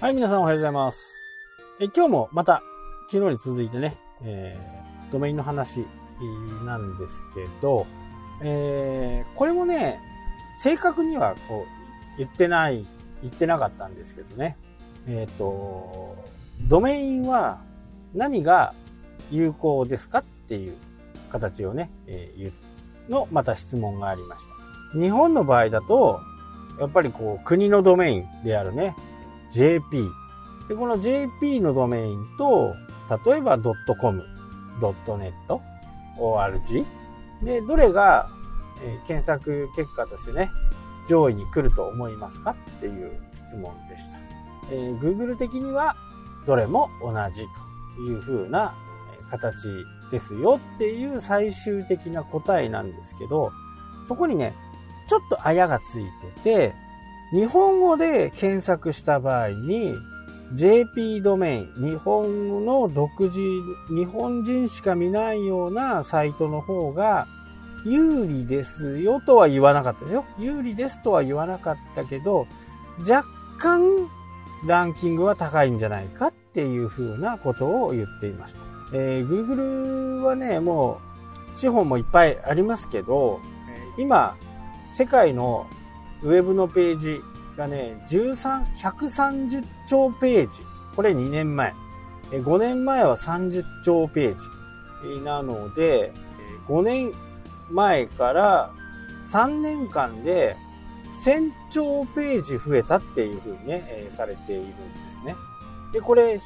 はい、皆さんおはようございます。え今日もまた昨日に続いてね、えードメインの話なんですけど、えーこれもね、正確にはこう言ってない、言ってなかったんですけどね。えっ、と、ドメインは何が有効ですかっていう形をね、えーの、また質問がありました。日本の場合だと、やっぱりこう国のドメインであるね、JP。で、この JP のドメインと、例えば .com、.net、org。で、どれが、えー検索結果としてね、上位に来ると思いますかっていう質問でした。えー Google 的にはどれも同じという風な形ですよっていう最終的な答えなんですけど、そこにね、ちょっとあやがついてて、日本語で検索した場合に、JP ドメイン、日本の独自、日本人しか見ないようなサイトの方が有利ですよとは言わなかったですよ。有利ですとは言わなかったけど、若干ランキングは高いんじゃないかっていうふうなことを言っていました。えー Google はね、もう資本もいっぱいありますけど、えー今、世界のウェブのページがね、13、130兆ページ。これ2年前。5年前は30兆ページ。なので、5年前から3年間で1000兆ページ増えたっていうふうにね、されているんですね。で、これ、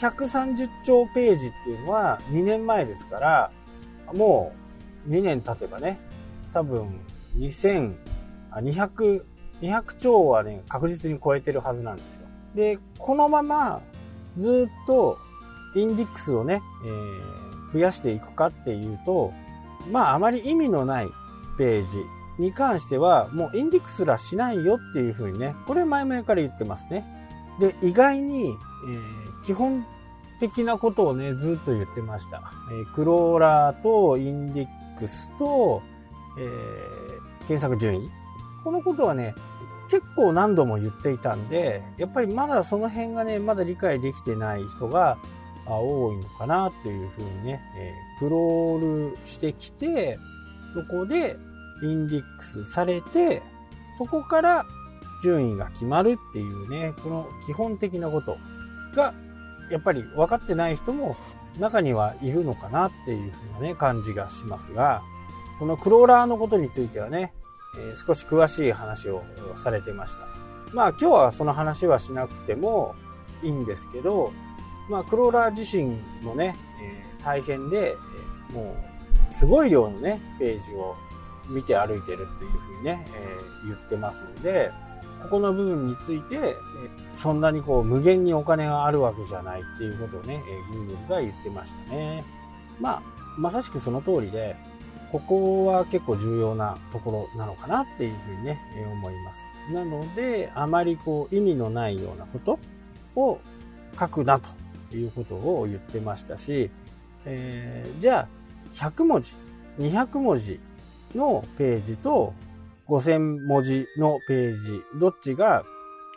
130兆ページっていうのは2年前ですから、もう2年経てばね、多分2000、200、200兆はね、確実に超えてるはずなんですよ。で、このままずっとインデックスをね、えー増やしていくかっていうと、まああまり意味のないページに関してはもうインデックスらしないよっていうふうにね、これ前々から言ってますね。で、意外に、えー基本的なことをね、ずっと言ってました。えークローラーとインデックスと、えー検索順位。このことはね、結構何度も言っていたんで、やっぱりまだその辺がね、まだ理解できてない人が多いのかなっていうふうにね、えクロールしてきて、そこでインデックスされて、そこから順位が決まるっていうね、この基本的なことが、やっぱり分かってない人も中にはいるのかなっていうふうなね、感じがしますが、このクローラーのことについてはね、えー少し詳しい話をされてました。まあ今日はその話はしなくてもいいんですけど、まあクローラー自身もね、えー大変で、えーもうすごい量のね、ページを見て歩いてるっていうふうにね、え言ってますので、ここの部分について、そんなにこう無限にお金があるわけじゃないっていうことをね、えー Google が言ってましたね。まあ、まさしくその通りで、ここは結構重要なところなのかなっていうふうにね、思います。なので、あまりこう意味のないようなことを書くなということを言ってましたし、えーじゃあ、100文字、200文字のページと5000文字のページ、どっちが、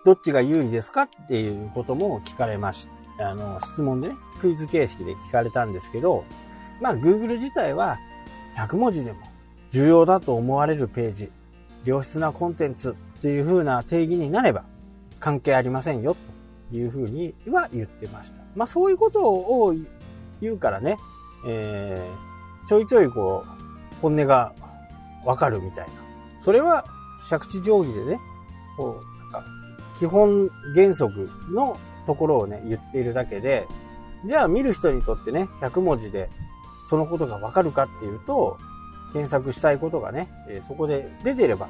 どっちが有利ですかっていうことも聞かれました。あの、質問でね、クイズ形式で聞かれたんですけど、まあ、Google 自体は100文字でも重要だと思われるページ、良質なコンテンツっていう風な定義になれば関係ありませんよという風には言ってました。まあ、そういうことを言うからね、えーちょいちょいこう、本音がわかるみたいな。それは、借地定規でね、こう、なんか、基本原則のところをね、言っているだけで、じゃあ見る人にとってね、100文字でそのことがわかるかっていうと、検索したいことがね、えそこで出てれば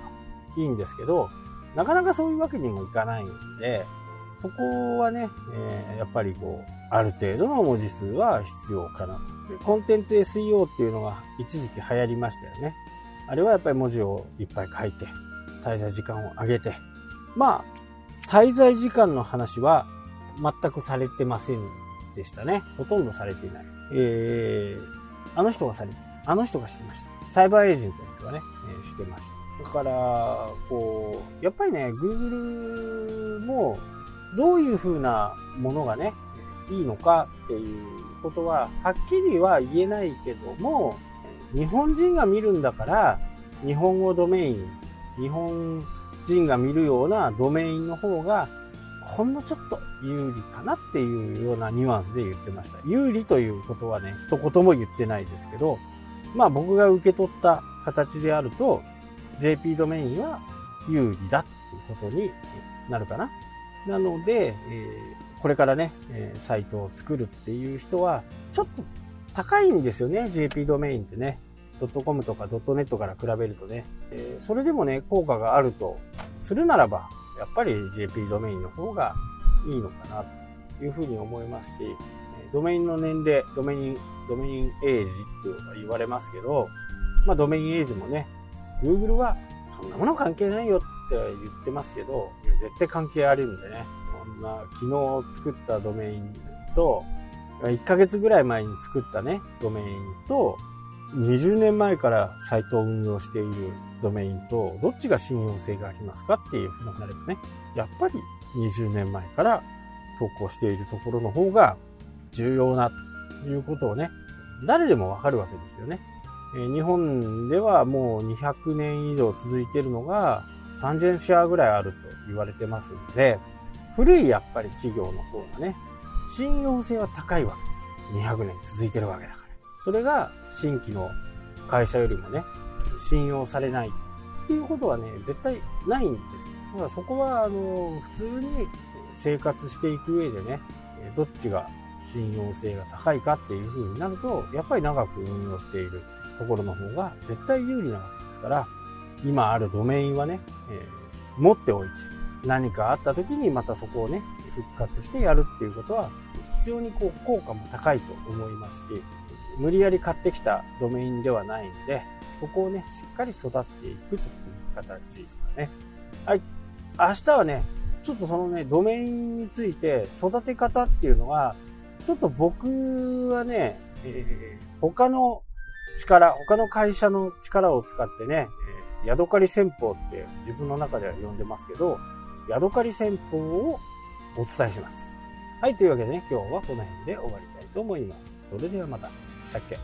いいんですけど、なかなかそういうわけにもいかないんで、そこはね、えーやっぱりこう、ある程度の文字数は必要かなと。コンテンツ SEO っていうのが一時期流行りましたよね。あれはやっぱり文字をいっぱい書いて、滞在時間を上げて。まあ、滞在時間の話は全くされてませんでしたね。ほとんどされていない。えー、あの人がされ、あの人がしてました。サイバーエージェントの人がね、えーしてました。だから、こう、やっぱりね、Google もどういう風なものがね、いいのかっていうことは、はっきりは言えないけども、日本人が見るんだから、日本語ドメイン、日本人が見るようなドメインの方が、ほんのちょっと有利かなっていうようなニュアンスで言ってました。有利ということはね、一言も言ってないですけど、まあ僕が受け取った形であると、JP ドメインは有利だっていうことになるかな。なので、えー、これからね、えー、サイトを作るっていう人は、ちょっと高いんですよね、JP ドメインってね。.com とか .net から比べるとね、えー、それでもね、効果があるとするならば、やっぱり JP ドメインの方がいいのかなというふうに思いますし、ドメインの年齢、ドメイン、ドメインエイジっていうのが言われますけど、まあドメインエイジもね、Google はそんなもの関係ないよって言ってますけど、絶対関係あるんでね、こんな昨日作ったドメインと、1ヶ月ぐらい前に作ったね、ドメインと、20年前からサイトを運用しているドメインと、どっちが信用性がありますかっていうふうになればね、やっぱり20年前から投稿しているところの方が重要なということをね、誰でもわかるわけですよね。日本ではもう200年以上続いているのが3000社ぐらいあると言われてますので、古いやっぱり企業の方がね、信用性は高いわけです。200年続いてるわけだから。それが新規の会社よりもね、信用されないっていうことはね、絶対ないんですよ。だからそこは、あの、普通に生活していく上でね、どっちが信用性が高いかっていう風になると、やっぱり長く運用しているところの方が絶対有利なわけですから、今あるドメインはね、えー、持っておいて、何かあった時にまたそこをね、復活してやるっていうことは、非常にこう効果も高いと思いますし、無理やり買ってきたドメインではないので、そこをね、しっかり育てていくという形ですかね。はい。明日はね、ちょっとそのね、ドメインについて育て方っていうのは、ちょっと僕はね、他の力、他の会社の力を使ってね、え、ヤドカリ戦法って自分の中では呼んでますけど、ヤドカリ戦法をお伝えします。はい、というわけでね、今日はこの辺で終わりたいと思います。それではまた。したっけ？